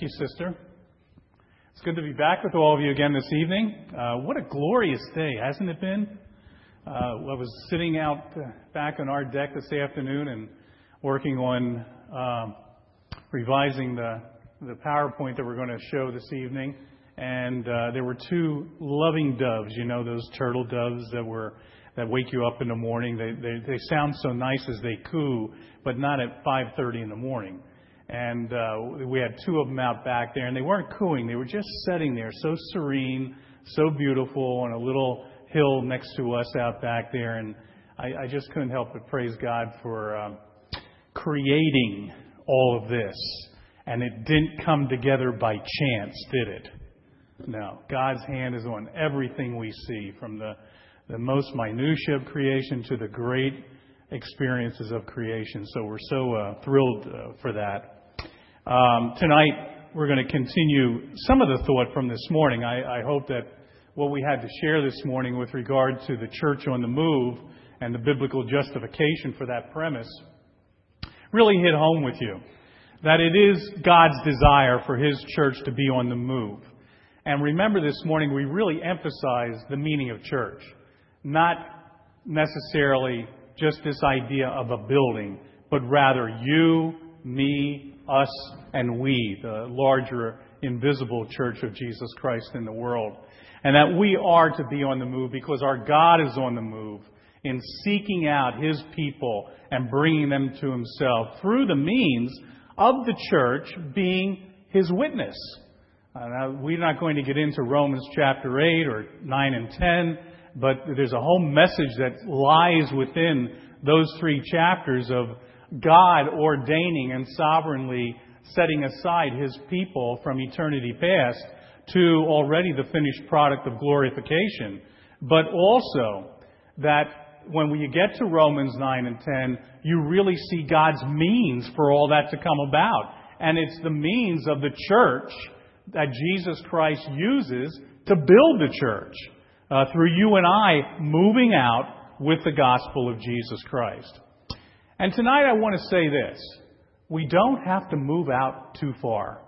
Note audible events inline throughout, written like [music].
Thank you, sister. It's good to be back with all of you again this evening. Uh, what a glorious day, hasn't it been? Uh, I was sitting out uh, back on our deck this afternoon and working on um, revising the, the PowerPoint that we're going to show this evening. And uh, there were two loving doves, you know, those turtle doves that were that wake you up in the morning. They, they, they sound so nice as they coo, but not at 5:30 in the morning and uh, we had two of them out back there, and they weren't cooing. They were just sitting there, so serene, so beautiful, on a little hill next to us out back there. And I, I just couldn't help but praise God for um, creating all of this. And it didn't come together by chance, did it? No. God's hand is on everything we see, from the, the most minutiae of creation to the great experiences of creation. So we're so uh, thrilled uh, for that. Um, tonight, we're going to continue some of the thought from this morning. I, I hope that what we had to share this morning with regard to the church on the move and the biblical justification for that premise really hit home with you. That it is God's desire for His church to be on the move. And remember this morning, we really emphasized the meaning of church. Not necessarily just this idea of a building, but rather you, me, us and we, the larger invisible church of Jesus Christ in the world. And that we are to be on the move because our God is on the move in seeking out His people and bringing them to Himself through the means of the church being His witness. Uh, we're not going to get into Romans chapter 8 or 9 and 10, but there's a whole message that lies within those three chapters of God ordaining and sovereignly setting aside his people from eternity past to already the finished product of glorification, but also that when we get to Romans 9 and 10, you really see God's means for all that to come about. And it's the means of the church that Jesus Christ uses to build the church uh, through you and I moving out with the gospel of Jesus Christ. And tonight I want to say this. We don't have to move out too far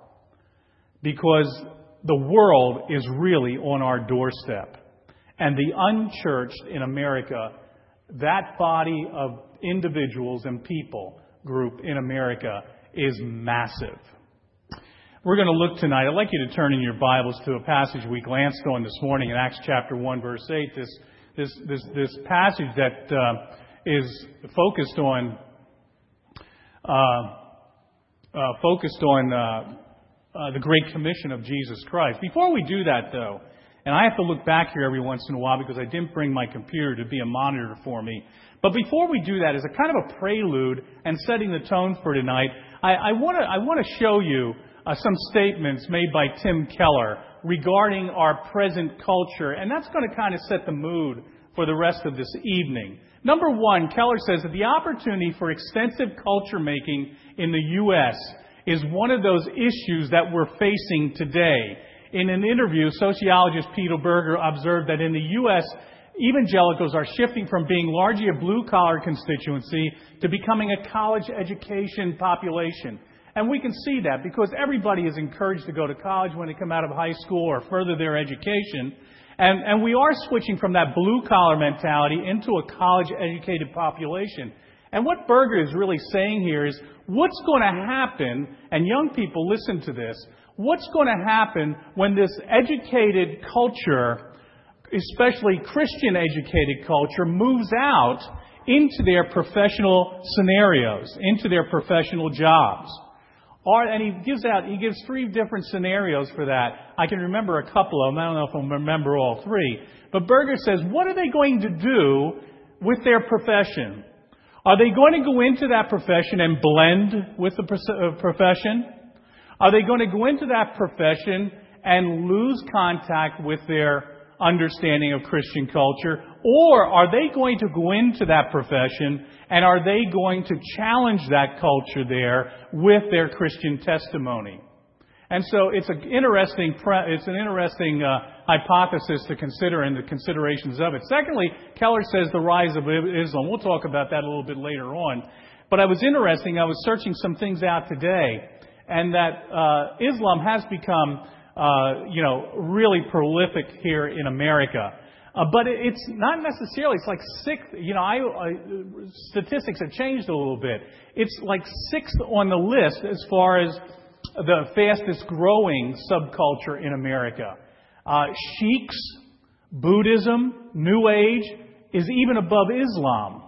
because the world is really on our doorstep. And the unchurched in America, that body of individuals and people group in America is massive. We're going to look tonight. I'd like you to turn in your Bibles to a passage we glanced on this morning in Acts chapter 1, verse 8. This, this, this, this passage that uh, is focused on uh, uh, focused on uh, uh, the Great Commission of Jesus Christ. Before we do that, though, and I have to look back here every once in a while because I didn't bring my computer to be a monitor for me. But before we do that, as a kind of a prelude and setting the tone for tonight, I want to I want to show you uh, some statements made by Tim Keller regarding our present culture, and that's going to kind of set the mood for the rest of this evening. Number one, Keller says that the opportunity for extensive culture making in the U.S. is one of those issues that we're facing today. In an interview, sociologist Peter Berger observed that in the U.S., evangelicals are shifting from being largely a blue collar constituency to becoming a college education population. And we can see that because everybody is encouraged to go to college when they come out of high school or further their education. And, and we are switching from that blue collar mentality into a college educated population. And what Berger is really saying here is what's going to happen, and young people listen to this, what's going to happen when this educated culture, especially Christian educated culture, moves out into their professional scenarios, into their professional jobs? Or, and he gives out, he gives three different scenarios for that. I can remember a couple of them. I don't know if I'll remember all three. But Berger says, what are they going to do with their profession? Are they going to go into that profession and blend with the uh, profession? Are they going to go into that profession and lose contact with their understanding of Christian culture? Or are they going to go into that profession and are they going to challenge that culture there with their Christian testimony? And so it's an interesting, it's an interesting uh, hypothesis to consider and the considerations of it. Secondly, Keller says the rise of Islam. We'll talk about that a little bit later on. But I was interesting. I was searching some things out today, and that uh, Islam has become, uh, you know, really prolific here in America. Uh, but it's not necessarily. It's like sixth. You know, I, statistics have changed a little bit. It's like sixth on the list as far as the fastest growing subculture in America. Uh, Sikhs, Buddhism, New Age is even above Islam.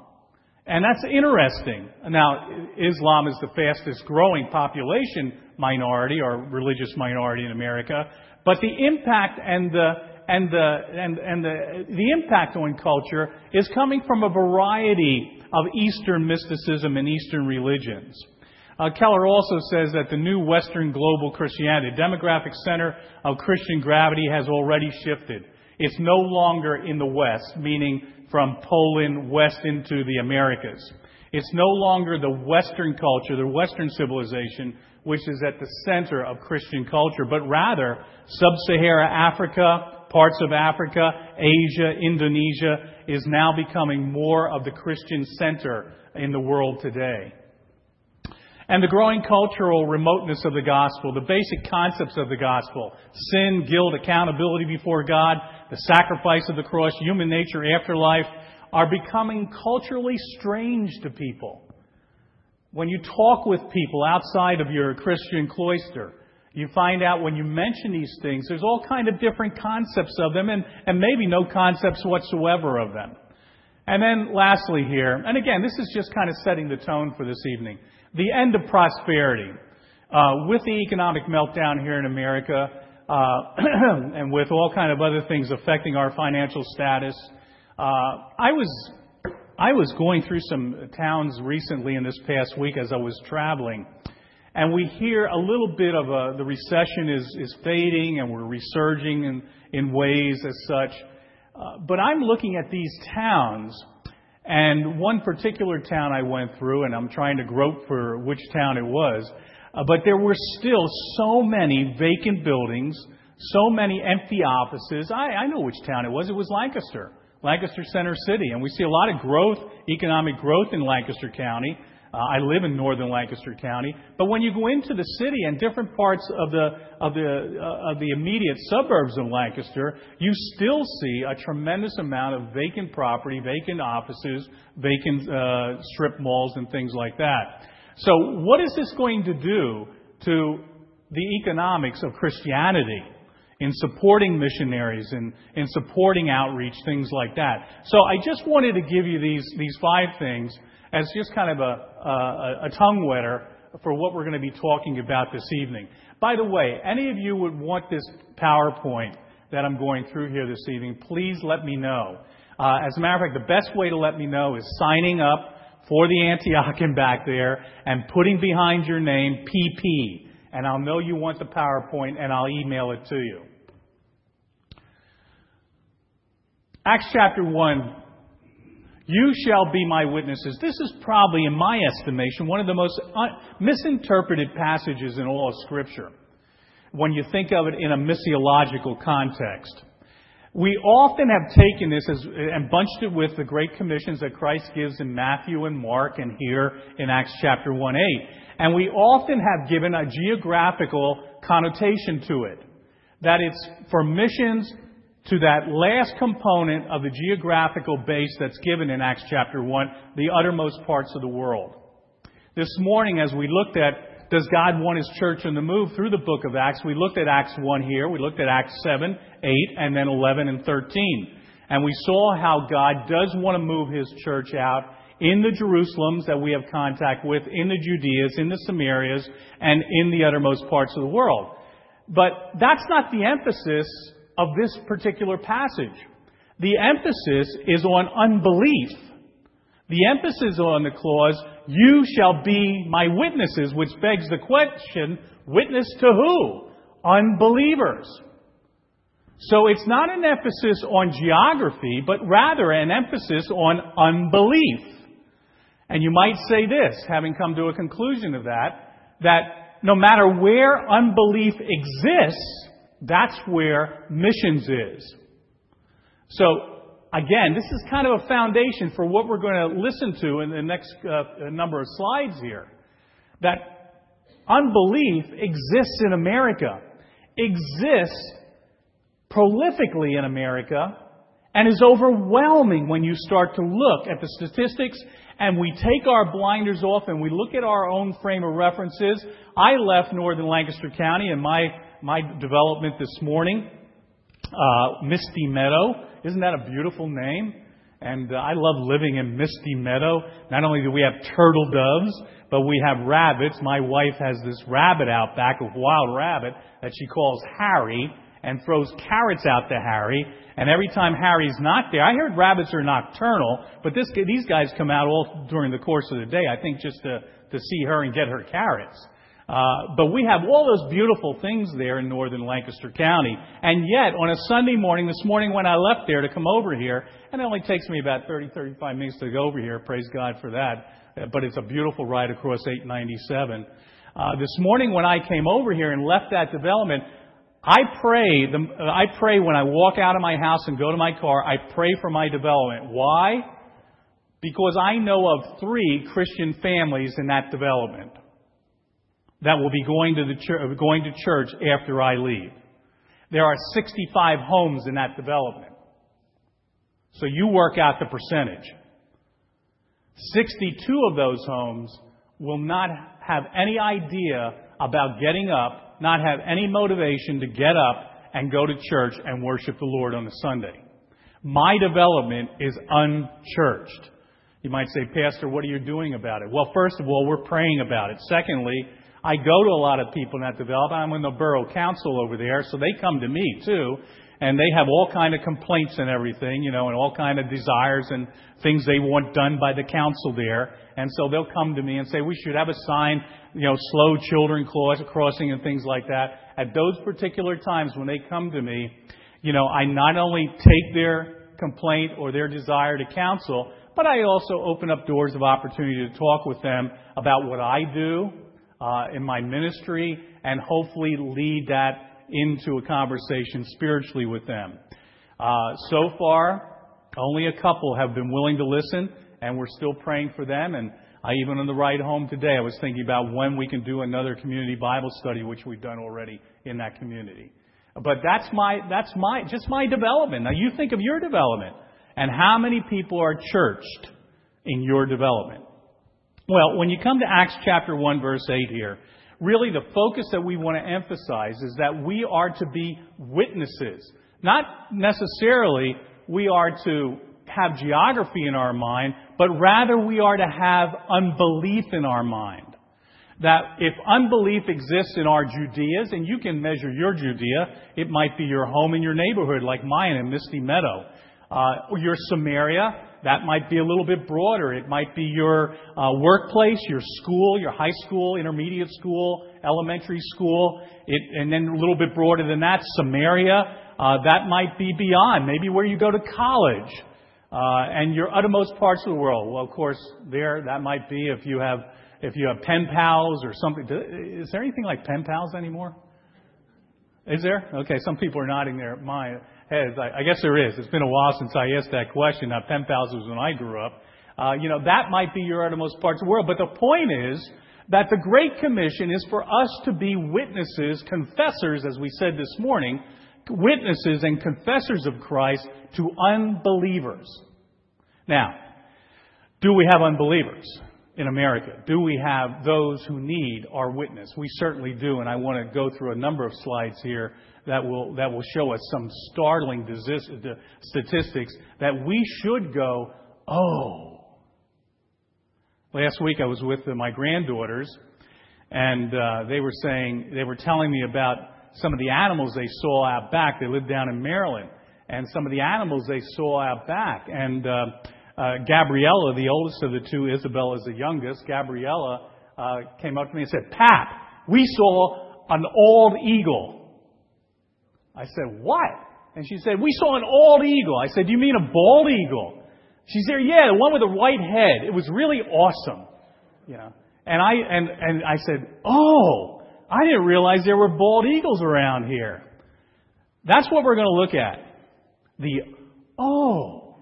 And that's interesting. Now, Islam is the fastest growing population minority or religious minority in America, but the impact and the and the and, and the the impact on culture is coming from a variety of Eastern mysticism and Eastern religions. Uh, Keller also says that the new Western global Christianity, the demographic center of Christian gravity, has already shifted. It's no longer in the West, meaning from Poland west into the Americas. It's no longer the Western culture, the Western civilization, which is at the center of Christian culture, but rather sub-Sahara Africa, parts of Africa, Asia, Indonesia is now becoming more of the Christian center in the world today. And the growing cultural remoteness of the gospel, the basic concepts of the gospel, sin, guilt, accountability before God, the sacrifice of the cross, human nature, afterlife, are becoming culturally strange to people. When you talk with people outside of your Christian cloister, you find out when you mention these things, there's all kind of different concepts of them and, and maybe no concepts whatsoever of them. And then lastly here, and again, this is just kind of setting the tone for this evening the end of prosperity. Uh, with the economic meltdown here in America, uh, [clears throat] and with all kind of other things affecting our financial status, uh, I was I was going through some towns recently in this past week as I was traveling, and we hear a little bit of a, the recession is is fading and we're resurging in in ways as such. Uh, but I'm looking at these towns and one particular town I went through, and I'm trying to grope for which town it was, uh, but there were still so many vacant buildings, so many empty offices. I, I know which town it was. It was Lancaster, Lancaster Center City. And we see a lot of growth, economic growth in Lancaster County. Uh, I live in northern Lancaster County, but when you go into the city and different parts of the of the uh, of the immediate suburbs of Lancaster, you still see a tremendous amount of vacant property, vacant offices, vacant uh, strip malls, and things like that. So, what is this going to do to the economics of Christianity? in supporting missionaries and in supporting outreach, things like that. So I just wanted to give you these, these five things as just kind of a, a, a tongue wetter for what we're going to be talking about this evening. By the way, any of you would want this PowerPoint that I'm going through here this evening, please let me know. Uh, as a matter of fact, the best way to let me know is signing up for the Antiochian back there and putting behind your name PP. And I'll know you want the PowerPoint and I'll email it to you. Acts chapter 1 you shall be my witnesses. This is probably, in my estimation, one of the most un- misinterpreted passages in all of Scripture when you think of it in a missiological context. We often have taken this as, and bunched it with the great commissions that Christ gives in Matthew and Mark and here in Acts chapter 1 8. And we often have given a geographical connotation to it. That it's for missions to that last component of the geographical base that's given in Acts chapter 1, the uttermost parts of the world. This morning, as we looked at does God want His church in the move through the book of Acts, we looked at Acts 1 here, we looked at Acts 7, 8, and then 11 and 13. And we saw how God does want to move His church out in the Jerusalems that we have contact with, in the Judeas, in the Samarias, and in the uttermost parts of the world. But that's not the emphasis of this particular passage. The emphasis is on unbelief. The emphasis on the clause, you shall be my witnesses, which begs the question, witness to who? Unbelievers. So it's not an emphasis on geography, but rather an emphasis on unbelief. And you might say this, having come to a conclusion of that, that no matter where unbelief exists, that's where missions is. So, again, this is kind of a foundation for what we're going to listen to in the next uh, number of slides here. That unbelief exists in America, exists prolifically in America, and is overwhelming when you start to look at the statistics and we take our blinders off and we look at our own frame of references. I left northern Lancaster County and my, my development this morning, uh, Misty Meadow. Isn't that a beautiful name? And uh, I love living in Misty Meadow. Not only do we have turtle doves, but we have rabbits. My wife has this rabbit out back, a wild rabbit, that she calls Harry and throws carrots out to Harry. And every time Harry's not there, I heard rabbits are nocturnal, but this, these guys come out all during the course of the day, I think just to, to see her and get her carrots. Uh, but we have all those beautiful things there in northern Lancaster County. And yet, on a Sunday morning, this morning when I left there to come over here, and it only takes me about 30, 35 minutes to go over here, praise God for that, but it's a beautiful ride across 897. Uh, this morning when I came over here and left that development, I pray, the, I pray when I walk out of my house and go to my car, I pray for my development. Why? Because I know of three Christian families in that development that will be going to, the church, uh, going to church after I leave. There are 65 homes in that development. So you work out the percentage. 62 of those homes will not have any idea about getting up not have any motivation to get up and go to church and worship the Lord on a Sunday. My development is unchurched. You might say, Pastor, what are you doing about it? Well, first of all, we're praying about it. Secondly, I go to a lot of people in that development. I'm in the borough council over there, so they come to me too and they have all kind of complaints and everything, you know, and all kind of desires and things they want done by the council there. And so they'll come to me and say, we should have a sign, you know, slow children crossing and things like that. At those particular times when they come to me, you know, I not only take their complaint or their desire to counsel, but I also open up doors of opportunity to talk with them about what I do uh, in my ministry and hopefully lead that into a conversation spiritually with them. Uh, so far, only a couple have been willing to listen, and we're still praying for them. And I even on the ride home today, I was thinking about when we can do another community Bible study, which we've done already in that community. But that's my that's my just my development. Now you think of your development and how many people are churched in your development. Well, when you come to Acts chapter 1 verse 8 here, really the focus that we want to emphasize is that we are to be witnesses. Not necessarily we are to have geography in our mind, but rather we are to have unbelief in our mind. That if unbelief exists in our Judeas, and you can measure your Judea, it might be your home in your neighborhood like mine in Misty Meadow, uh, or your Samaria, that might be a little bit broader. It might be your uh, workplace, your school, your high school, intermediate school, elementary school, it, and then a little bit broader than that, Samaria. Uh, that might be beyond, maybe where you go to college, uh, and your uttermost parts of the world. Well, of course, there that might be if you have if you have pen pals or something. Is there anything like pen pals anymore? Is there? Okay, some people are nodding their mind heads. I, I guess there is. It's been a while since I asked that question. Now, pen pals was when I grew up. Uh, you know, that might be your uttermost parts of the world. But the point is that the Great Commission is for us to be witnesses, confessors, as we said this morning, witnesses and confessors of Christ to unbelievers. Now, do we have unbelievers in America? Do we have those who need our witness? We certainly do, and I want to go through a number of slides here that will, that will show us some startling statistics that we should go, oh. Last week I was with my granddaughters, and uh, they were saying, they were telling me about some of the animals they saw out back. They lived down in Maryland, and some of the animals they saw out back. And uh, uh, Gabriella, the oldest of the two, Isabel is the youngest, Gabriella uh, came up to me and said, Pap, we saw an old eagle. I said, What? And she said, We saw an old eagle. I said, You mean a bald eagle? She said, Yeah, the one with the white head. It was really awesome. You know. And I and, and I said, Oh, I didn't realize there were bald eagles around here. That's what we're going to look at. The oh.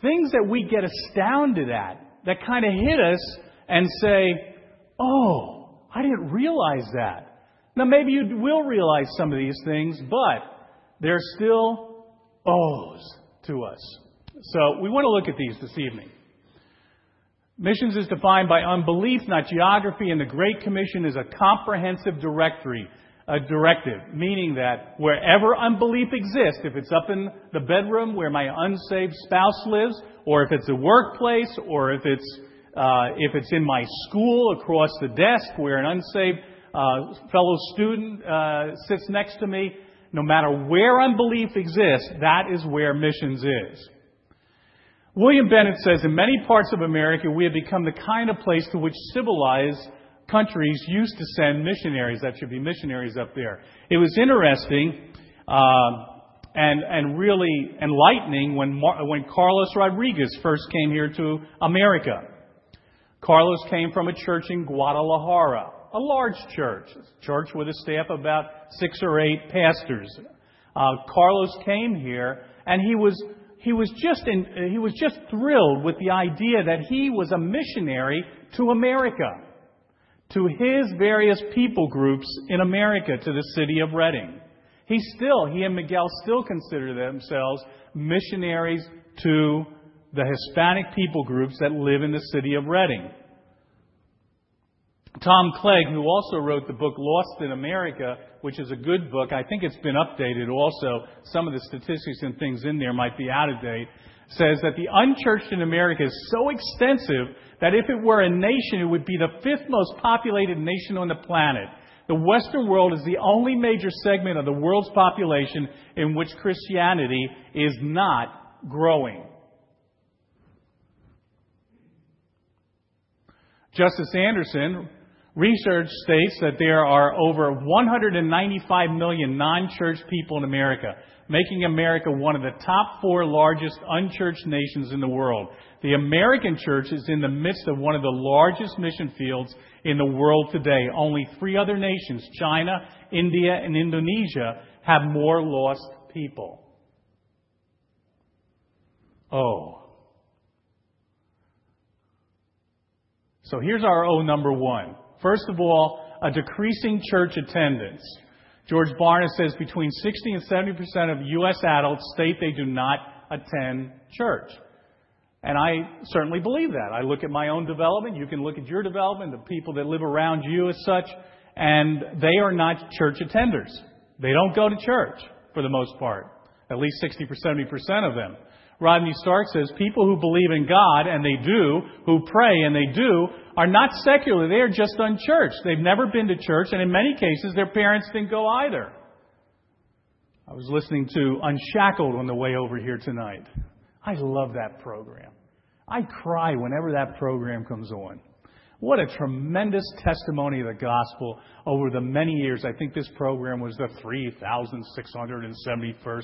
Things that we get astounded at, that kind of hit us and say, Oh, I didn't realize that. Now, maybe you will realize some of these things, but they're still O's to us. So we want to look at these this evening. Missions is defined by unbelief, not geography, and the Great Commission is a comprehensive directory, a directive, meaning that wherever unbelief exists, if it's up in the bedroom where my unsaved spouse lives, or if it's a workplace, or if it's uh, if it's in my school across the desk where an unsaved uh, fellow student uh, sits next to me, no matter where unbelief exists, that is where missions is. William Bennett says, in many parts of America, we have become the kind of place to which civilized countries used to send missionaries. That should be missionaries up there. It was interesting uh, and, and really enlightening when, Mar- when Carlos Rodriguez first came here to America. Carlos came from a church in Guadalajara, a large church, a church with a staff of about six or eight pastors. Uh, Carlos came here, and he was he was just in, he was just thrilled with the idea that he was a missionary to America, to his various people groups in America, to the city of Reading. He still, he and Miguel still consider themselves missionaries to the Hispanic people groups that live in the city of Reading. Tom Clegg, who also wrote the book Lost in America, which is a good book, I think it's been updated also. Some of the statistics and things in there might be out of date. Says that the unchurched in America is so extensive that if it were a nation, it would be the fifth most populated nation on the planet. The Western world is the only major segment of the world's population in which Christianity is not growing. Justice Anderson Research states that there are over 195 million non-church people in America, making America one of the top four largest unchurched nations in the world. The American church is in the midst of one of the largest mission fields in the world today. Only three other nations, China, India, and Indonesia, have more lost people. Oh. So here's our O number one. First of all, a decreasing church attendance. George Barna says between 60 and 70 percent of U.S. adults state they do not attend church. And I certainly believe that. I look at my own development. You can look at your development, the people that live around you as such, and they are not church attenders. They don't go to church for the most part. At least 60 or 70 percent of them. Rodney Stark says people who believe in God, and they do, who pray, and they do, are not secular. They are just unchurched. They've never been to church, and in many cases, their parents didn't go either. I was listening to Unshackled on the way over here tonight. I love that program. I cry whenever that program comes on. What a tremendous testimony of the gospel over the many years. I think this program was the 3,671st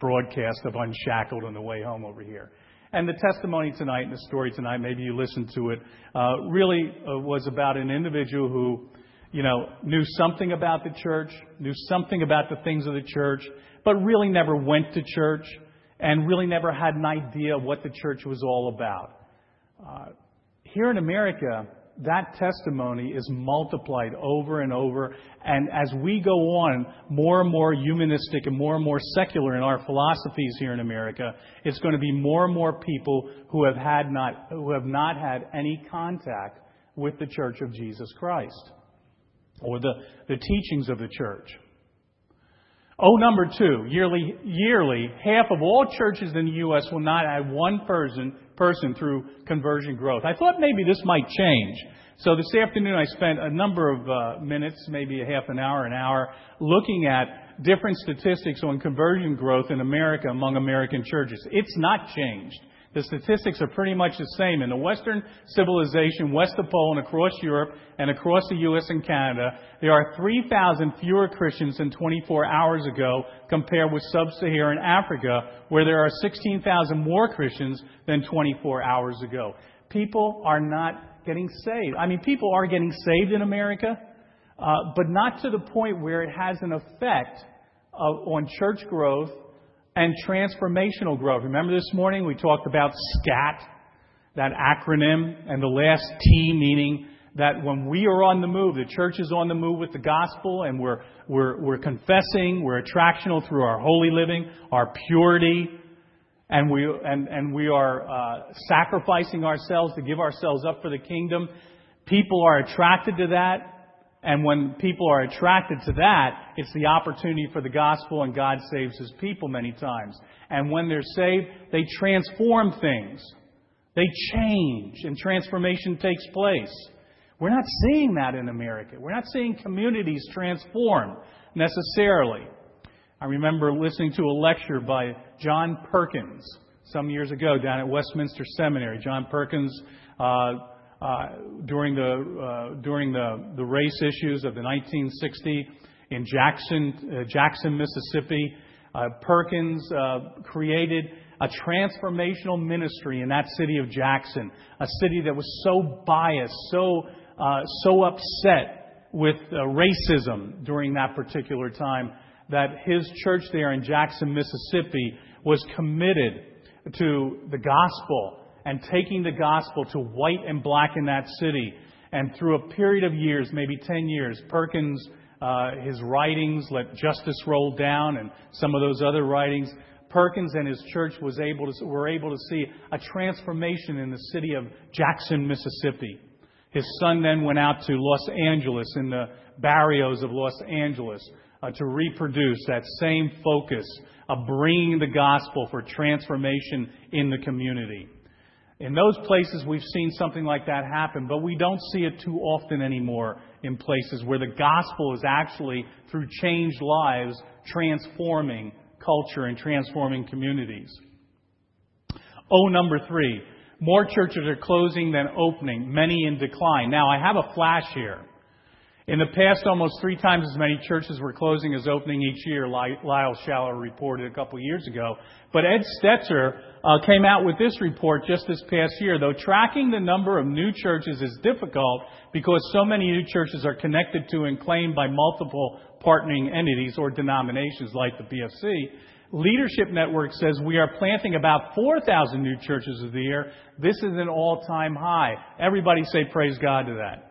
broadcast of Unshackled on the way home over here. And the testimony tonight and the story tonight, maybe you listened to it, uh, really uh, was about an individual who, you know, knew something about the church, knew something about the things of the church, but really never went to church and really never had an idea what the church was all about. Uh, here in America, that testimony is multiplied over and over. And as we go on, more and more humanistic and more and more secular in our philosophies here in America, it's going to be more and more people who have had not, who have not had any contact with the Church of Jesus Christ or the, the teachings of the church. Oh, number two, yearly, yearly, half of all churches in the U.S. will not have one person, person through conversion growth. I thought maybe this might change. So this afternoon I spent a number of uh, minutes, maybe a half an hour, an hour, looking at different statistics on conversion growth in America among American churches. It's not changed. The statistics are pretty much the same. In the Western civilization, west of Poland, across Europe, and across the U.S. and Canada, there are 3,000 fewer Christians than 24 hours ago compared with sub-Saharan Africa, where there are 16,000 more Christians than 24 hours ago. People are not getting saved. I mean, people are getting saved in America, uh, but not to the point where it has an effect of, on church growth and transformational growth. Remember this morning we talked about SCAT, that acronym, and the last T meaning that when we are on the move, the church is on the move with the gospel and we're, we're, we're confessing, we're attractional through our holy living, our purity, and we, and, and we are uh, sacrificing ourselves to give ourselves up for the kingdom. People are attracted to that. And when people are attracted to that, it's the opportunity for the gospel and God saves his people many times. And when they're saved, they transform things. They change and transformation takes place. We're not seeing that in America. We're not seeing communities transform necessarily. I remember listening to a lecture by John Perkins some years ago down at Westminster Seminary. John Perkins, uh, during the uh, during the, the race issues of the 1960 in Jackson, uh, Jackson, Mississippi, uh, Perkins uh, created a transformational ministry in that city of Jackson, a city that was so biased, so uh, so upset with uh, racism during that particular time that his church there in Jackson, Mississippi was committed to the gospel and taking the gospel to white and black in that city. And through a period of years, maybe 10 years, Perkins, uh, his writings, Let Justice Roll Down, and some of those other writings, Perkins and his church was able to, were able to see a transformation in the city of Jackson, Mississippi. His son then went out to Los Angeles in the barrios of Los Angeles uh, to reproduce that same focus of bringing the gospel for transformation in the community. In those places, we've seen something like that happen, but we don't see it too often anymore in places where the gospel is actually, through changed lives, transforming culture and transforming communities. Oh, number three, more churches are closing than opening, many in decline. Now, I have a flash here. In the past, almost three times as many churches were closing as opening each year, Lyle Schaller reported a couple of years ago. But Ed Stetzer uh, came out with this report just this past year, though tracking the number of new churches is difficult because so many new churches are connected to and claimed by multiple partnering entities or denominations like the BFC. Leadership Network says we are planting about 4,000 new churches a year. This is an all-time high. Everybody say praise God to that.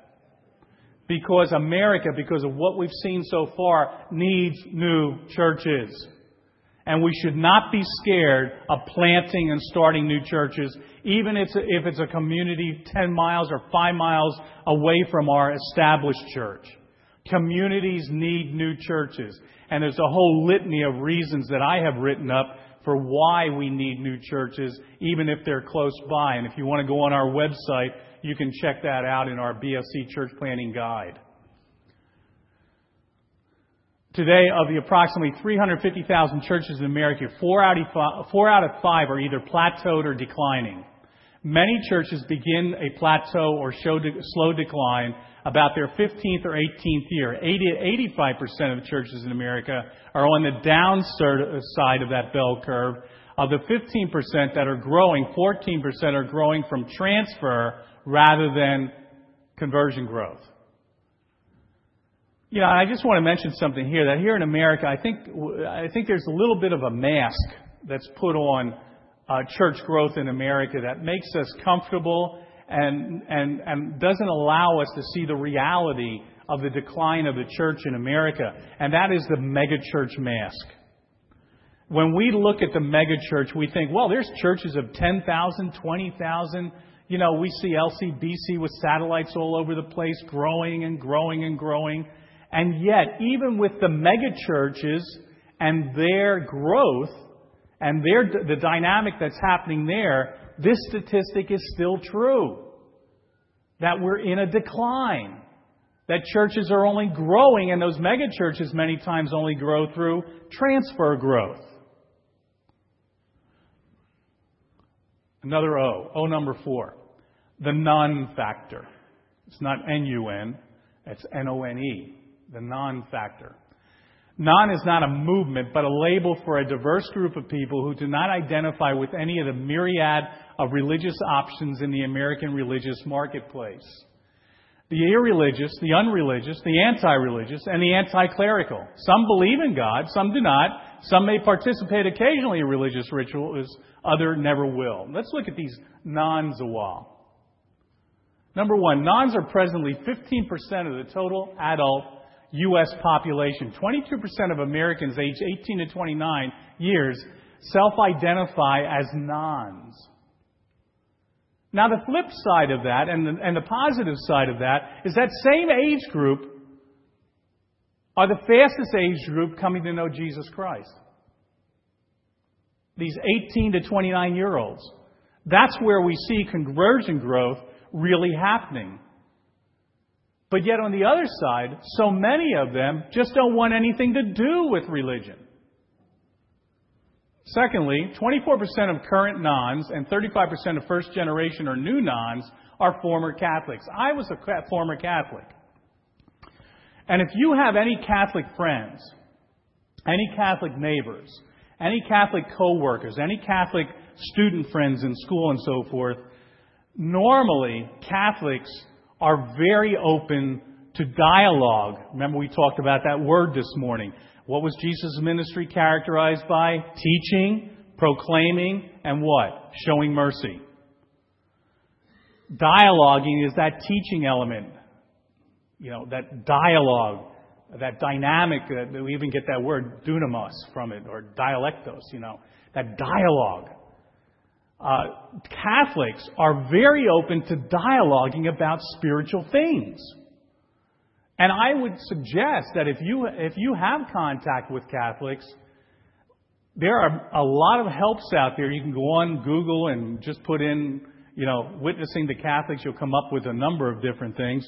Because America, because of what we've seen so far, needs new churches. And we should not be scared of planting and starting new churches, even if it's a community 10 miles or 5 miles away from our established church. Communities need new churches. And there's a whole litany of reasons that I have written up for why we need new churches, even if they're close by. And if you want to go on our website, you can check that out in our BFC Church Planning Guide. Today, of the approximately 350,000 churches in America, four out, of, five are either plateaued or declining. Many churches begin a plateau or show slow decline about their 15th or 18th year. 80 85% of churches in America are on the downside of that bell curve. Of the 15% that are growing, 14% are growing from transfer rather than conversion growth. You know, I just want to mention something here that here in America, I think, I think there's a little bit of a mask that's put on uh, church growth in America that makes us comfortable and, and, and doesn't allow us to see the reality of the decline of the church in America, and that is the megachurch mask. When we look at the megachurch, we think, well, there's churches of 10,000, 20,000. You know, we see LCBC with satellites all over the place, growing and growing and growing. And yet, even with the megachurches and their growth and their, the dynamic that's happening there, this statistic is still true. That we're in a decline. That churches are only growing, and those mega churches many times only grow through transfer growth. Another O. O number four. The non factor. It's not N U N, it's N O N E. The non factor. Non is not a movement, but a label for a diverse group of people who do not identify with any of the myriad of religious options in the American religious marketplace. The irreligious, the unreligious, the anti-religious, and the anti-clerical. Some believe in God, some do not. Some may participate occasionally in religious rituals, other never will. Let's look at these non-zawal. Number one, nones are presently 15% of the total adult U.S. population. 22% of Americans aged 18 to 29 years self identify as nones. Now, the flip side of that, and the, and the positive side of that, is that same age group are the fastest age group coming to know Jesus Christ. These 18 to 29 year olds. That's where we see conversion growth really happening. But yet, on the other side, so many of them just don't want anything to do with religion. Secondly, 24% of current nones and 35% of first generation or new nones are former Catholics. I was a former Catholic. And if you have any Catholic friends, any Catholic neighbors, any Catholic co-workers, any Catholic student friends in school and so forth, normally Catholics are very open to dialogue. Remember we talked about that word this morning. What was Jesus' ministry characterized by? Teaching, proclaiming, and what? Showing mercy. Dialoguing is that teaching element. You know, that dialogue, that dynamic, uh, we even get that word dunamos from it, or dialectos, you know, that dialogue uh, Catholics are very open to dialoguing about spiritual things. And I would suggest that if you, if you have contact with Catholics, there are a lot of helps out there. You can go on Google and just put in, you know, witnessing the Catholics. You'll come up with a number of different things.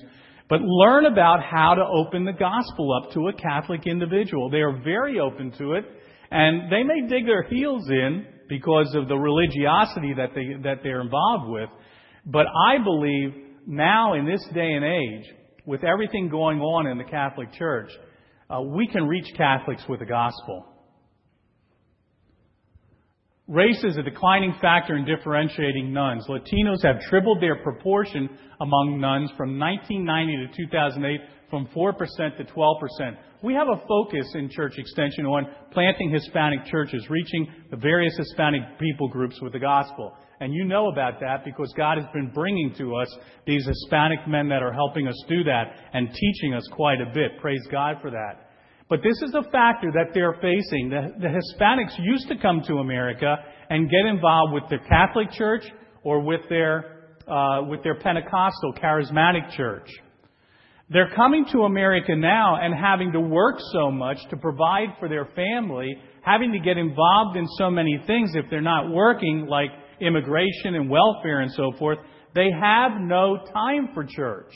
But learn about how to open the gospel up to a Catholic individual. They are very open to it, and they may dig their heels in because of the religiosity that they that they're involved with. But I believe now in this day and age, with everything going on in the Catholic Church, uh, we can reach Catholics with the gospel. Race is a declining factor in differentiating nones. Latinos have tripled their proportion among nones from 1990 to 2008 from 4% to 12%. We have a focus in Church Extension on planting Hispanic churches, reaching the various Hispanic people groups with the gospel. And you know about that because God has been bringing to us these Hispanic men that are helping us do that and teaching us quite a bit. Praise God for that. But this is a factor that they're facing. The, the Hispanics used to come to America and get involved with their Catholic church or with their, uh, with their Pentecostal charismatic church. They're coming to America now and having to work so much to provide for their family, having to get involved in so many things if they're not working, like immigration and welfare and so forth. They have no time for church.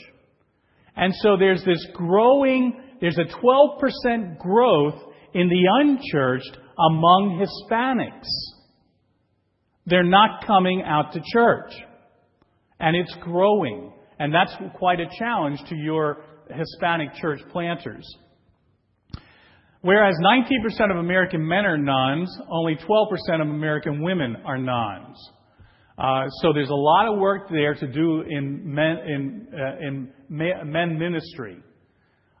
And so there's this growing, there's a 12% growth in the unchurched among Hispanics. They're not coming out to church. And it's growing. And that's quite a challenge to your Hispanic church planters. Whereas 19% of American men are nones, only 12% of American women are nones. Uh, so there's a lot of work there to do in men, in, uh, in men ministry.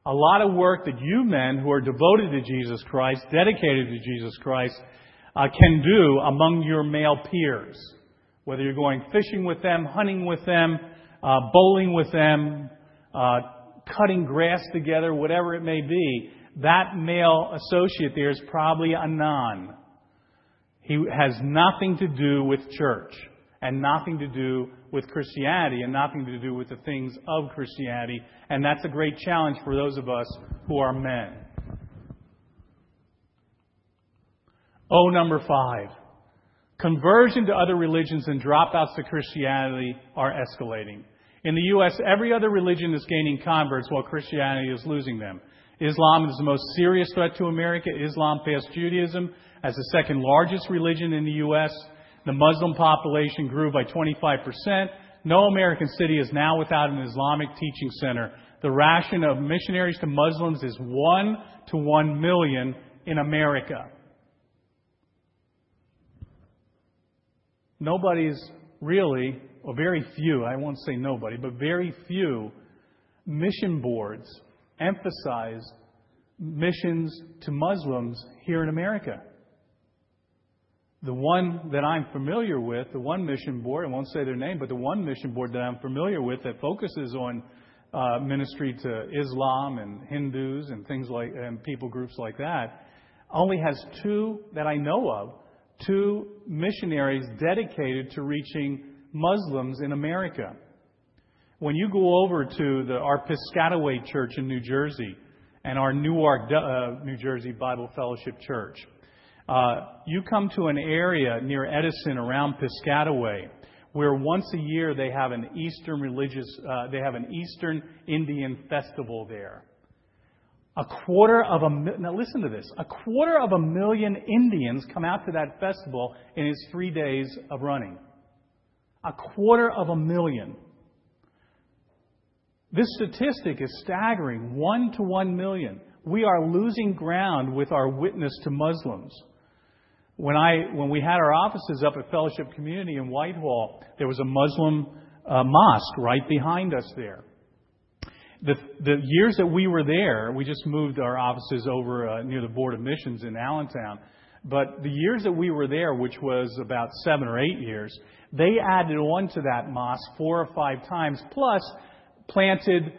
A lot of work that you men who are devoted to Jesus Christ, dedicated to Jesus Christ, uh, can do among your male peers. Whether you're going fishing with them, hunting with them, uh, bowling with them, uh, cutting grass together, whatever it may be, that male associate there is probably a non. He has nothing to do with church and nothing to do with Christianity and nothing to do with the things of Christianity. And that's a great challenge for those of us who are men. Oh, number five. Conversion to other religions and dropouts to Christianity are escalating. In the U.S., every other religion is gaining converts while Christianity is losing them. Islam is the most serious threat to America. Islam passed Judaism as the second largest religion in the U.S. The Muslim population grew by 25%. No American city is now without an Islamic teaching center. The ration of missionaries to Muslims is 1 to 1 million in America. Nobody's really or very few, I won't say nobody, but very few mission boards emphasize missions to Muslims here in America. The one that I'm familiar with, the one mission board, I won't say their name, but the one mission board that I'm familiar with that focuses on uh, ministry to Islam and Hindus and things like and people groups like that, only has two that I know of, two missionaries dedicated to reaching Muslims in America. When you go over to the, our Piscataway Church in New Jersey and our Newark, uh, New Jersey Bible Fellowship Church, uh, you come to an area near Edison around Piscataway where once a year they have an Eastern religious, uh, they have an Eastern Indian festival there. A quarter of a, now listen to this, a quarter of a million Indians come out to that festival in its three days of running. A quarter of a million. This statistic is staggering. One to one million. We are losing ground with our witness to Muslims. When, I, when we had our offices up at Fellowship Community in Whitehall, there was a Muslim uh, mosque right behind us there. The, the years that we were there, we just moved our offices over uh, near the Board of Missions in Allentown. But the years that we were there, which was about seven or eight years, they added on to that mosque four or five times, plus planted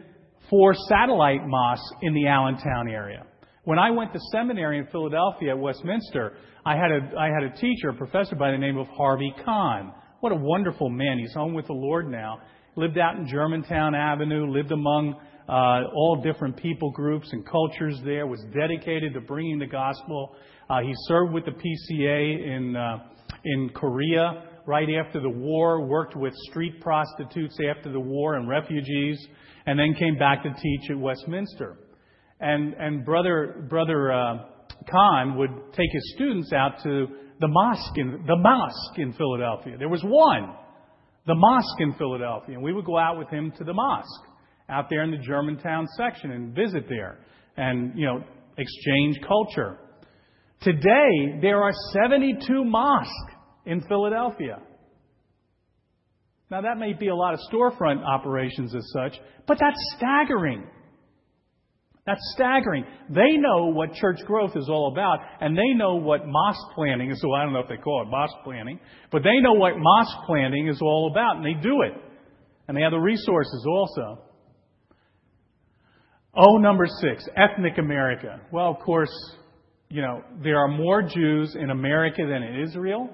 four satellite mosques in the Allentown area. When I went to seminary in Philadelphia at Westminster, I had a, I had a teacher, a professor by the name of Harvie Conn. What a wonderful man. He's home with the Lord now. Lived out in Germantown Avenue, lived among uh, all different people groups and cultures there, was dedicated to bringing the gospel. Uh, he served with the PCA in, uh, in Korea right after the war, worked with street prostitutes after the war and refugees, and then came back to teach at Westminster. And, and brother, brother uh, Conn would take his students out to the mosque in the mosque in Philadelphia. There was one, the mosque in Philadelphia, and we would go out with him to the mosque out there in the Germantown section and visit there and you know exchange culture. Today there are 72 mosques in Philadelphia. Now that may be a lot of storefront operations as such, but that's staggering. That's staggering. They know what church growth is all about, and they know what mosque planning is. So I don't know if they call it mosque planning, but they know what mosque planning is all about, and they do it. And they have the resources also. Oh, number six, ethnic America. Well, of course, you know, there are more Jews in America than in Israel.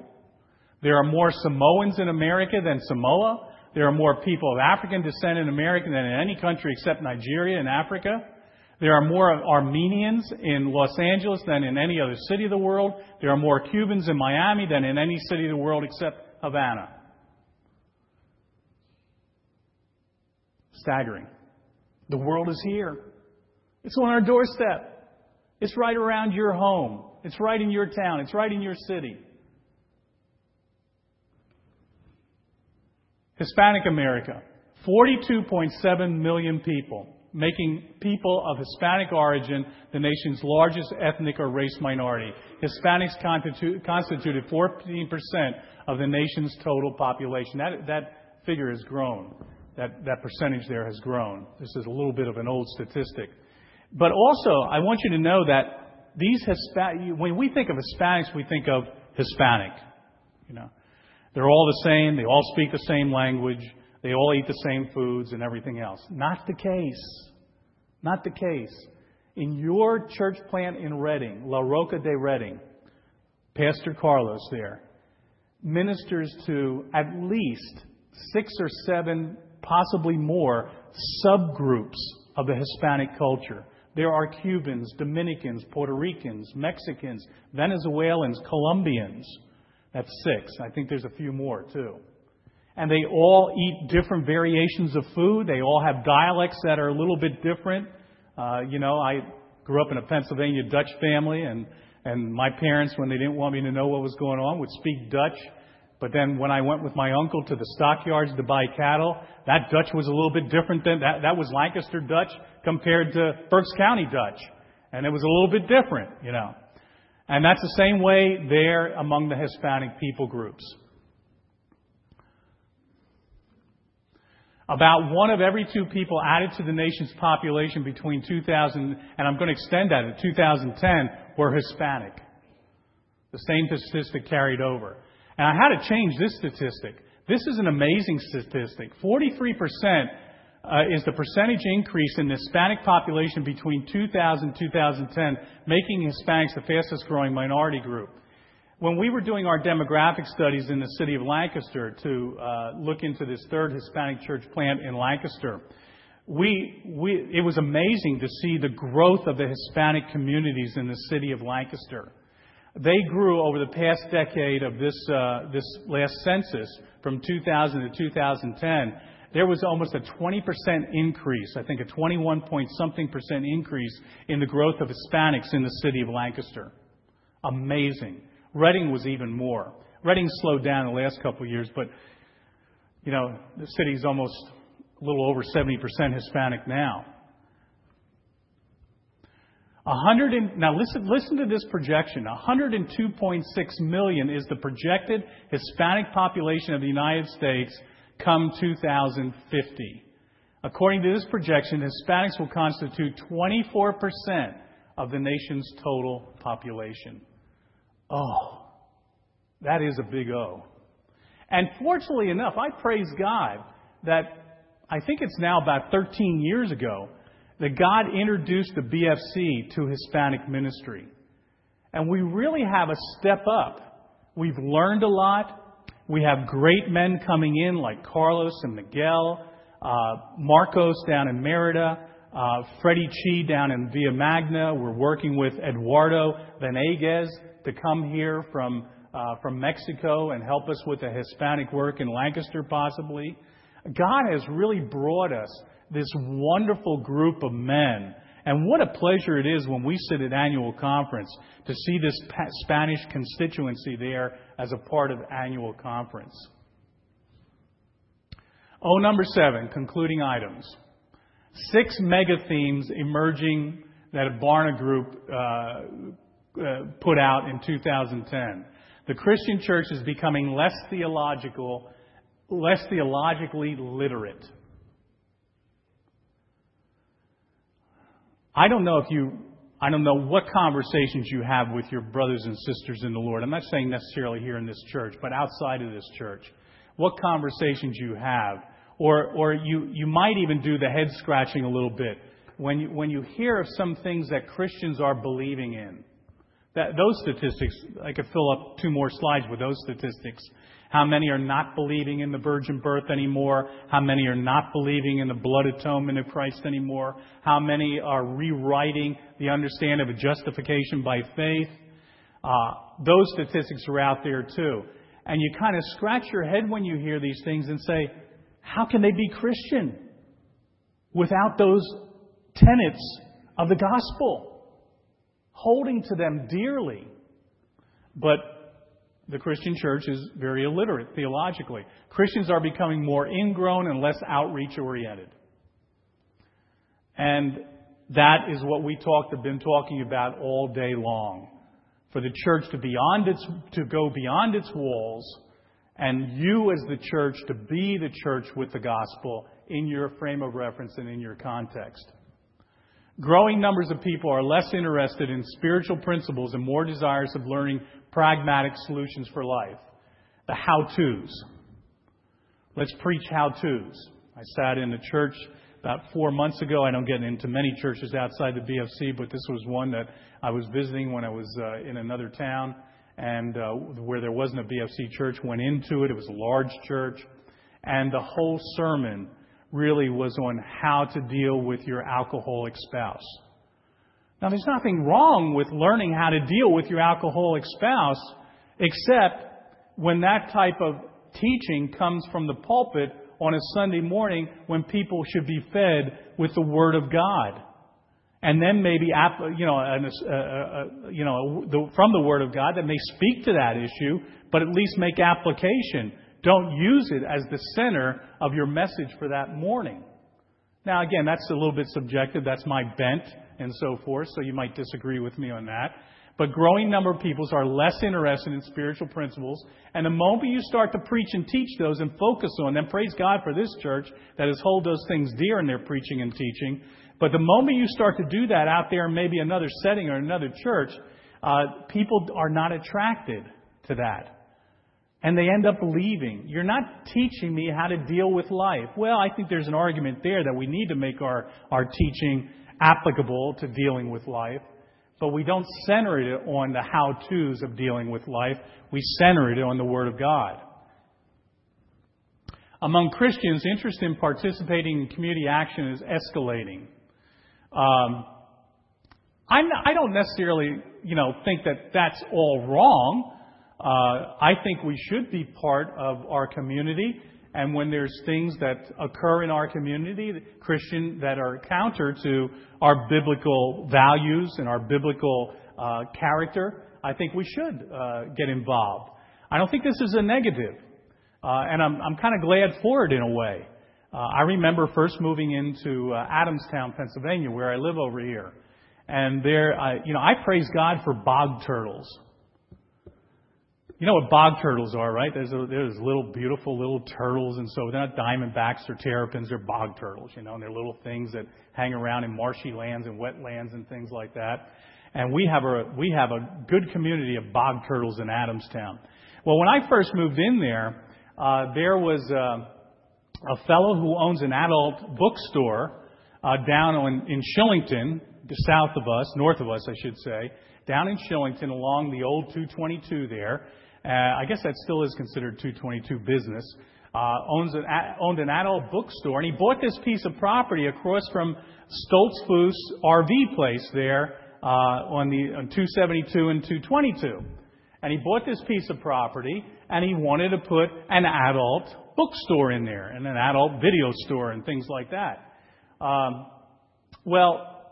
There are more Samoans in America than Samoa. There are more people of African descent in America than in any country except Nigeria and Africa. There are more Armenians in Los Angeles than in any other city of the world. There are more Cubans in Miami than in any city of the world except Havana. Staggering. The world is here. It's on our doorstep. It's right around your home. It's right in your town. It's right in your city. Hispanic America, 42.7 million people making people of Hispanic origin the nation's largest ethnic or race minority. Hispanics constituted 14% of the nation's total population. That, that figure has grown. That, that percentage there has grown. This is a little bit of an old statistic. But also, I want you to know that these Hispanic, when we think of Hispanics, we think of Hispanic. You know, they're all the same. They all speak the same language. They all eat the same foods and everything else. Not the case. Not the case. In your church plant in Reading, La Roca de Reading, Pastor Carlos there ministers to at least six or seven, possibly more, subgroups of the Hispanic culture. There are Cubans, Dominicans, Puerto Ricans, Mexicans, Venezuelans, Colombians. That's six. I think there's a few more too and they all eat different variations of food. They all have dialects that are a little bit different. Uh, you know, I grew up in a Pennsylvania Dutch family, and and my parents, when they didn't want me to know what was going on, would speak Dutch. But then when I went with my uncle to the stockyards to buy cattle, that Dutch was a little bit different than that. That was Lancaster Dutch compared to Berks County Dutch, and it was a little bit different, you know. And that's the same way there among the Hispanic people groups. About one of every two people added to the nation's population between 2000 and I'm going to extend that to 2010 were Hispanic. The same statistic carried over. And I had to change this statistic. This is an amazing statistic. 43% uh, is the percentage increase in the Hispanic population between 2000 and 2010, making Hispanics the fastest growing minority group. When we were doing our demographic studies in the city of Lancaster to uh, look into this third Hispanic church plant in Lancaster, it was amazing to see the growth of the Hispanic communities in the city of Lancaster. They grew over the past decade of this, uh, this last census from 2000 to 2010 there was almost a 20% increase, I think a 21 point something percent increase in the growth of Hispanics in the city of Lancaster. Amazing. Reading was even more. Reading slowed down the last couple of years, but you know, the city's almost a little over 70% Hispanic now. 100 and, now listen, listen to this projection. 102.6 million is the projected Hispanic population of the United States come 2050. According to this projection, Hispanics will constitute 24% of the nation's total population. Oh, that is a big O. And fortunately enough, I praise God that I think it's now about 13 years ago that God introduced the BFC to Hispanic ministry. And we really have a step up. We've learned a lot. We have great men coming in like Carlos and Miguel, uh, Marcos down in Merida, uh, Freddie Chi down in Villa Magna. We're working with Eduardo Venegas to come here from uh, from Mexico and help us with the Hispanic work in Lancaster, possibly. God has really brought us this wonderful group of men and what a pleasure it is when we sit at annual conference to see this Spanish constituency there as a part of annual conference. Oh, number seven, concluding items. Six mega themes emerging that a Barna Group uh, uh, put out in 2010. The Christian church is becoming less theological, less theologically literate. I don't know if you, I don't know what conversations you have with your brothers and sisters in the Lord. I'm not saying necessarily here in this church, but outside of this church. What conversations you have. Or, or you, you might even do the head scratching a little bit when you, when you hear of some things that Christians are believing in. That, those statistics, I could fill up two more slides with those statistics. How many are not believing in the virgin birth anymore? How many are not believing in the blood atonement of Christ anymore? How many are rewriting the understanding of justification by faith? Uh, those statistics are out there too. And you kind of scratch your head when you hear these things and say, how can they be Christian without those tenets of the gospel? Holding to them dearly. But the Christian church is very illiterate theologically. Christians are becoming more ingrown and less outreach oriented. And that is what we talked, have been talking about all day long. For the church to beyond its, to go beyond its walls, and you as the church to be the church with the gospel in your frame of reference and in your context. Growing numbers of people are less interested in spiritual principles and more desirous of learning pragmatic solutions for life. The how to's. Let's preach how to's. I sat in a church about four months ago. I don't get into many churches outside the BFC, but this was one that I was visiting when I was uh, in another town and uh, where there wasn't a BFC church. Went into it. It was a large church. And the whole sermon really was on how to deal with your alcoholic spouse. Now, there's nothing wrong with learning how to deal with your alcoholic spouse, except when that type of teaching comes from the pulpit on a Sunday morning when people should be fed with the Word of God. And then maybe, you know, uh, uh, you know, from the Word of God that may speak to that issue, but at least make application. Don't use it as the center of your message for that morning. Now, again, that's a little bit subjective. That's my bent and so forth, so you might disagree with me on that. But growing number of peoples are less interested in spiritual principles. And the moment you start to preach and teach those and focus on them, praise God for this church that has hold those things dear in their preaching and teaching. But the moment you start to do that out there in maybe another setting or another church, uh, people are not attracted to that. And they end up leaving. You're not teaching me how to deal with life. Well, I think there's an argument there that we need to make our, our teaching applicable to dealing with life. But we don't center it on the how to's of dealing with life. We center it on the Word of God. Among Christians, interest in participating in community action is escalating. Um, I'm I don't necessarily, you know, think that that's all wrong. Uh, I think we should be part of our community, and when there's things that occur in our community, Christian, that are counter to our biblical values and our biblical uh, character, I think we should uh, get involved. I don't think this is a negative. Uh, and I'm, I'm kind of glad for it in a way. Uh, I remember first moving into uh, Adamstown, Pennsylvania, where I live over here. And there, I, you know, I praise God for bog turtles. You know what bog turtles are, right? There's, a, there's little beautiful little turtles, and so they're not diamondbacks or terrapins, they're bog turtles, you know, and they're little things that hang around in marshy lands and wetlands and things like that. And we have a we have a good community of bog turtles in Adamstown. Well, when I first moved in there, uh, there was uh, a fellow who owns an adult bookstore uh, down on, in Shillington, south of us, north of us, I should say, down in Shillington along the old 222 there. Uh, I guess that still is considered 222 business. Uh, owns an, owned an adult bookstore, and he bought this piece of property across from Stoltzfus RV place there uh, on the on 272 and 222. And he bought this piece of property, and he wanted to put an adult bookstore in there and an adult video store and things like that. Um, well,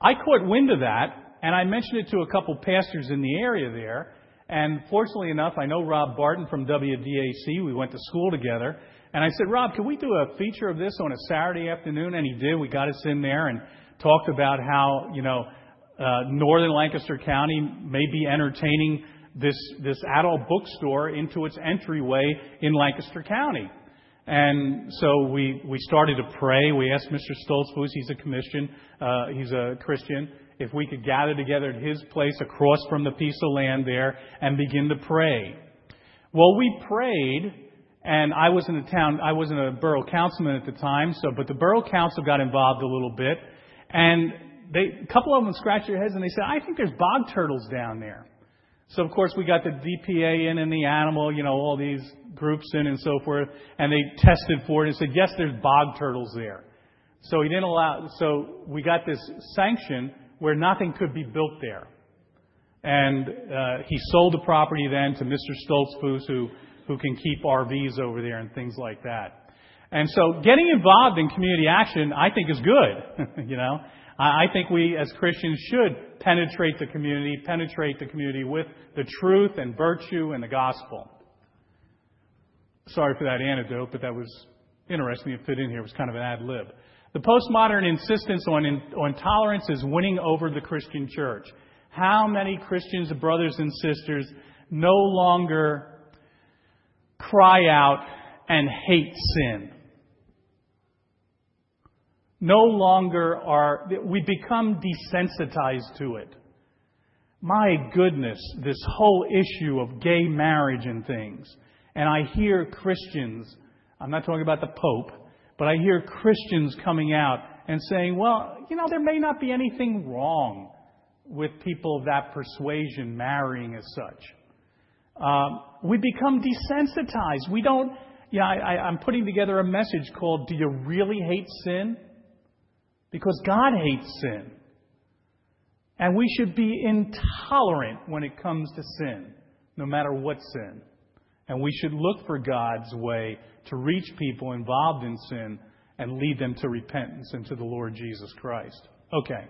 I caught wind of that, and I mentioned it to a couple pastors in the area there. And fortunately enough, I know Rob Barton from WDAC. We went to school together. And I said, Rob, can we do a feature of this on a Saturday afternoon? And he did. We got us in there and talked about how, you know, uh, northern Lancaster County may be entertaining this, this adult bookstore into its entryway in Lancaster County. And so we, we started to pray. We asked Mr. Stoltzfus, he's a commission, uh, he's a Christian, if we could gather together at his place across from the piece of land there and begin to pray. Well, we prayed, and I was in a town, I wasn't a borough councilman at the time, so, but the borough council got involved a little bit, and they, a couple of them scratched their heads and they said, I think there's bog turtles down there. So of course we got the DPA in and the animal, you know, all these groups in and so forth, and they tested for it and said, yes, there's bog turtles there. So he didn't allow, so we got this sanction where nothing could be built there. And uh, he sold the property then to Mr. Stoltzfus, who, who can keep RVs over there and things like that. And so getting involved in community action, I think, is good. [laughs] you know, I think we as Christians should penetrate the community, penetrate the community with the truth and virtue and the gospel. Sorry for that anecdote, but that was interesting. It fit in here. It was kind of an ad lib. The postmodern insistence on, on tolerance is winning over the Christian church. How many Christians, brothers and sisters, no longer cry out and hate sin? no longer are, we become desensitized to it. My goodness, this whole issue of gay marriage and things. And I hear Christians, I'm not talking about the Pope, but I hear Christians coming out and saying, well, you know, there may not be anything wrong with people of that persuasion marrying as such. Um, we become desensitized. We don't, yeah, I, I, I'm putting together a message called Do You Really Hate Sin? Because God hates sin. And we should be intolerant when it comes to sin, no matter what sin. And we should look for God's way to reach people involved in sin and lead them to repentance and to the Lord Jesus Christ. Okay,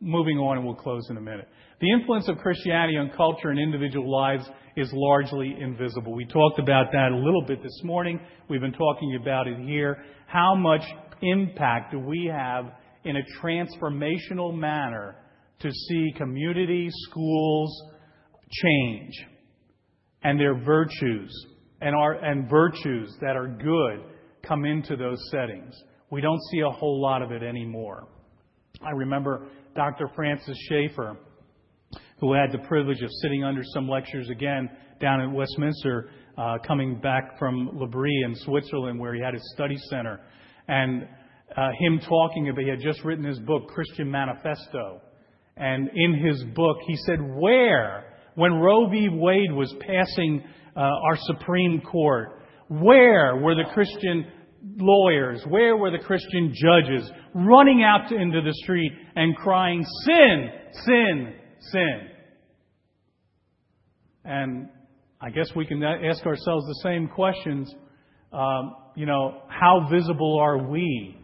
moving on, and we'll close in a minute. The influence of Christianity on culture and individual lives is largely invisible. We talked about that a little bit this morning. We've been talking about it here. How much impact do we have in a transformational manner to see communities, schools change and their virtues and, our, and virtues that are good come into those settings. We don't see a whole lot of it anymore. I remember Dr. Francis Schaeffer, who had the privilege of sitting under some lectures again down at Westminster, uh, coming back from Le L'Abri in Switzerland, where he had his study center, and uh, him talking about he had just written his book Christian Manifesto, and in his book he said, "Where, when Roe v. Wade was passing uh, our Supreme Court, where were the Christian lawyers? Where were the Christian judges running out into the street and crying, Sin, sin, sin? And I guess we can ask ourselves the same questions. Um, you know, how visible are we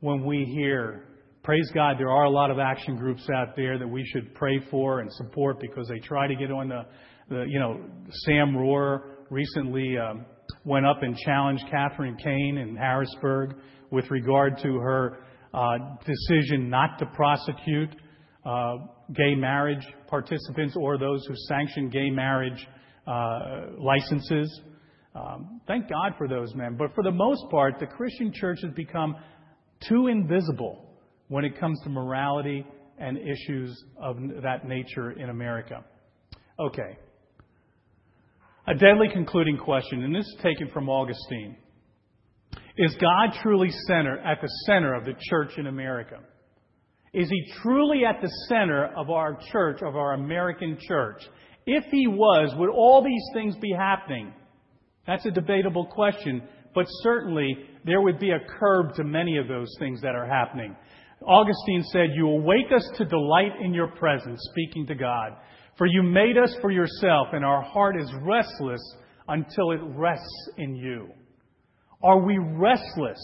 when we hear, praise God, there are a lot of action groups out there that we should pray for and support because they try to get on the, the you know, Sam Rohrer recently um, went up and challenged Catherine Kane in Harrisburg with regard to her uh, decision not to prosecute uh, gay marriage participants or those who sanction gay marriage uh, licenses. Um, thank God for those men. But for the most part, the Christian church has become too invisible when it comes to morality and issues of that nature in America. Okay. A deadly concluding question, and this is taken from Augustine. Is God truly center, at the center of the church in America? Is he truly at the center of our church, of our American church? If he was, would all these things be happening? That's a debatable question, but certainly there would be a curb to many of those things that are happening. Augustine said, You awake us to delight in your presence, speaking to God. For you made us for yourself, and our heart is restless until it rests in you. Are we restless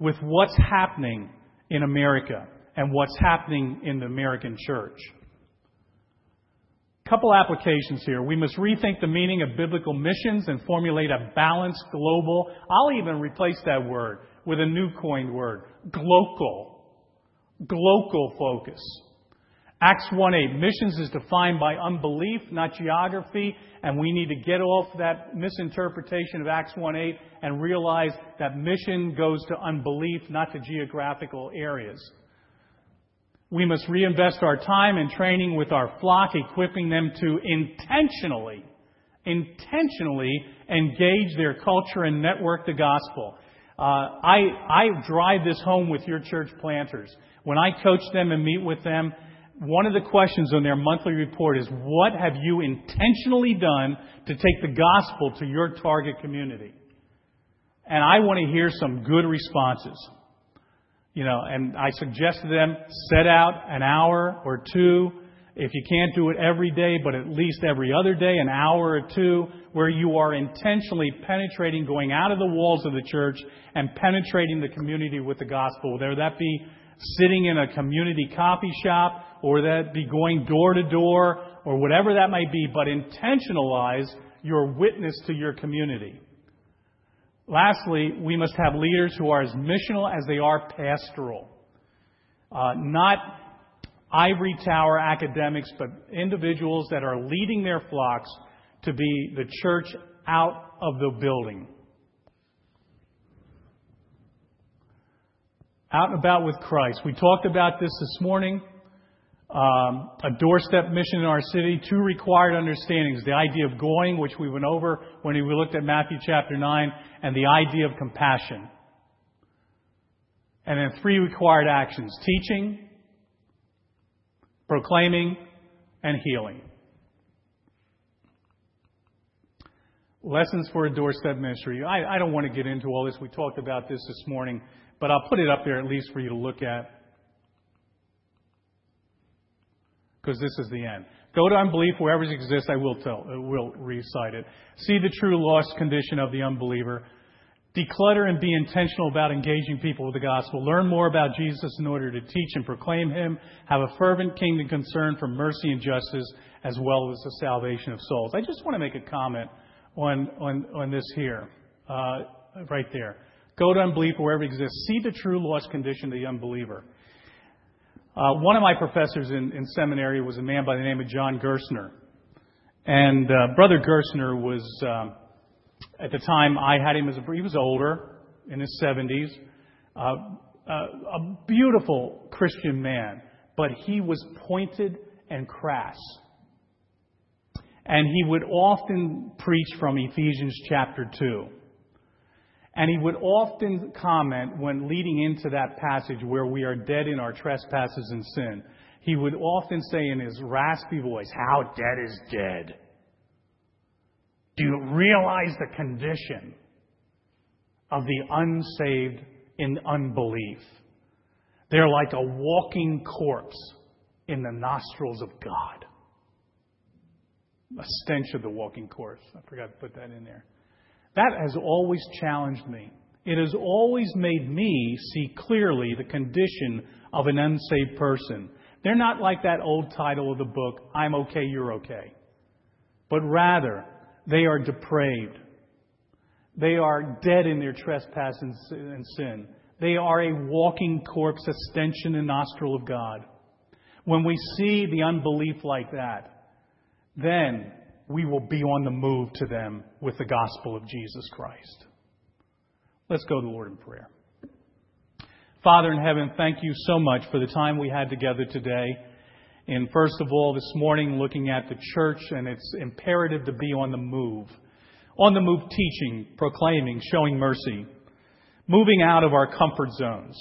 with what's happening in America and what's happening in the American church? Couple applications here. We must rethink the meaning of biblical missions and formulate a balanced global, I'll even replace that word with a new coined word, global, global focus. Acts 1:8, missions is defined by unbelief, not geography, and we need to get off that misinterpretation of Acts 1:8 and realize that mission goes to unbelief, not to geographical areas. We must reinvest our time and training with our flock, equipping them to intentionally, intentionally engage their culture and network the gospel. Uh, I, I drive this home with your church planters. When I coach them and meet with them, one of the questions on their monthly report is what have you intentionally done to take the gospel to your target community? And I want to hear some good responses. You know, and I suggest to them set out an hour or two. If you can't do it every day, but at least every other day, an hour or two, where you are intentionally penetrating, going out of the walls of the church and penetrating the community with the gospel, whether that be sitting in a community coffee shop or that be going door to door or whatever that might be, but intentionalize your witness to your community. Lastly, we must have leaders who are as missional as they are pastoral. Uh, not ivory tower academics, but individuals that are leading their flocks to be the church out of the building. Out and about with Christ. We talked about this this morning. Um, a doorstep mission in our city, two required understandings the idea of going, which we went over when we looked at Matthew chapter 9, and the idea of compassion. And then three required actions teaching, proclaiming, and healing. Lessons for a doorstep ministry. I, I don't want to get into all this. We talked about this this morning, but I'll put it up there at least for you to look at. because this is the end. Go to unbelief wherever it exists. I will tell, uh, will recite it. See the true lost condition of the unbeliever. Declutter and be intentional about engaging people with the gospel. Learn more about Jesus in order to teach and proclaim Him. Have a fervent kingdom concern for mercy and justice as well as the salvation of souls. I just want to make a comment on, on, on this here, uh, right there. Go to unbelief wherever it exists. See the true lost condition of the unbeliever. Uh, one of my professors in, in, seminary was a man by the name of John Gerstner. And uh, Brother Gerstner was, um, at the time I had him as a, he was older, in his 70s, uh, uh, a beautiful Christian man, but he was pointed and crass. And he would often preach from Ephesians chapter 2. And he would often comment when leading into that passage where we are dead in our trespasses and sin. He would often say in his raspy voice, How dead is dead. Do you realize the condition of the unsaved in unbelief? They're like a walking corpse in the nostrils of God. A stench of the walking corpse. I forgot to put that in there. That has always challenged me. It has always made me see clearly the condition of an unsaved person. They're not like that old title of the book, I'm okay, you're okay. But rather, they are depraved. They are dead in their trespass and sin. They are a walking corpse, a stench in the nostril of God. When we see the unbelief like that, then we will be on the move to them with the gospel of Jesus Christ. Let's go to the Lord in prayer. Father in heaven, thank you so much for the time we had together today. And first of all, this morning, looking at the church and its imperative to be on the move. On the move, teaching, proclaiming, showing mercy, moving out of our comfort zones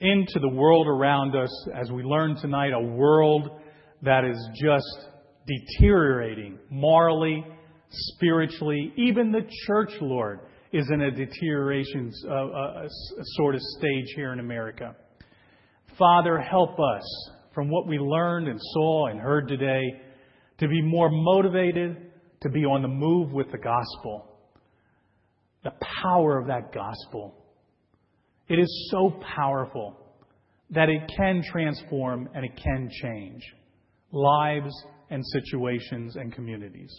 into the world around us as we learn tonight, a world that is just deteriorating morally, spiritually. Even the church, Lord, is in a deterioration uh, uh, sort of stage here in America. Father, help us from what we learned and saw and heard today to be more motivated to be on the move with the gospel. The power of that gospel. It is so powerful that it can transform and it can change lives and situations and communities.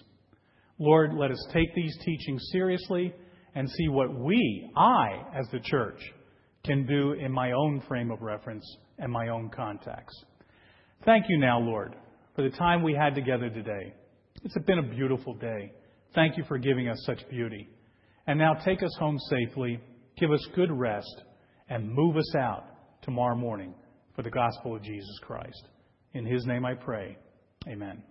Lord, let us take these teachings seriously and see what we, I, as the church, can do in my own frame of reference and my own context. Thank you now, Lord, for the time we had together today. It's been a beautiful day. Thank you for giving us such beauty. And now take us home safely, give us good rest, and move us out tomorrow morning for the gospel of Jesus Christ. In his name I pray. Amen.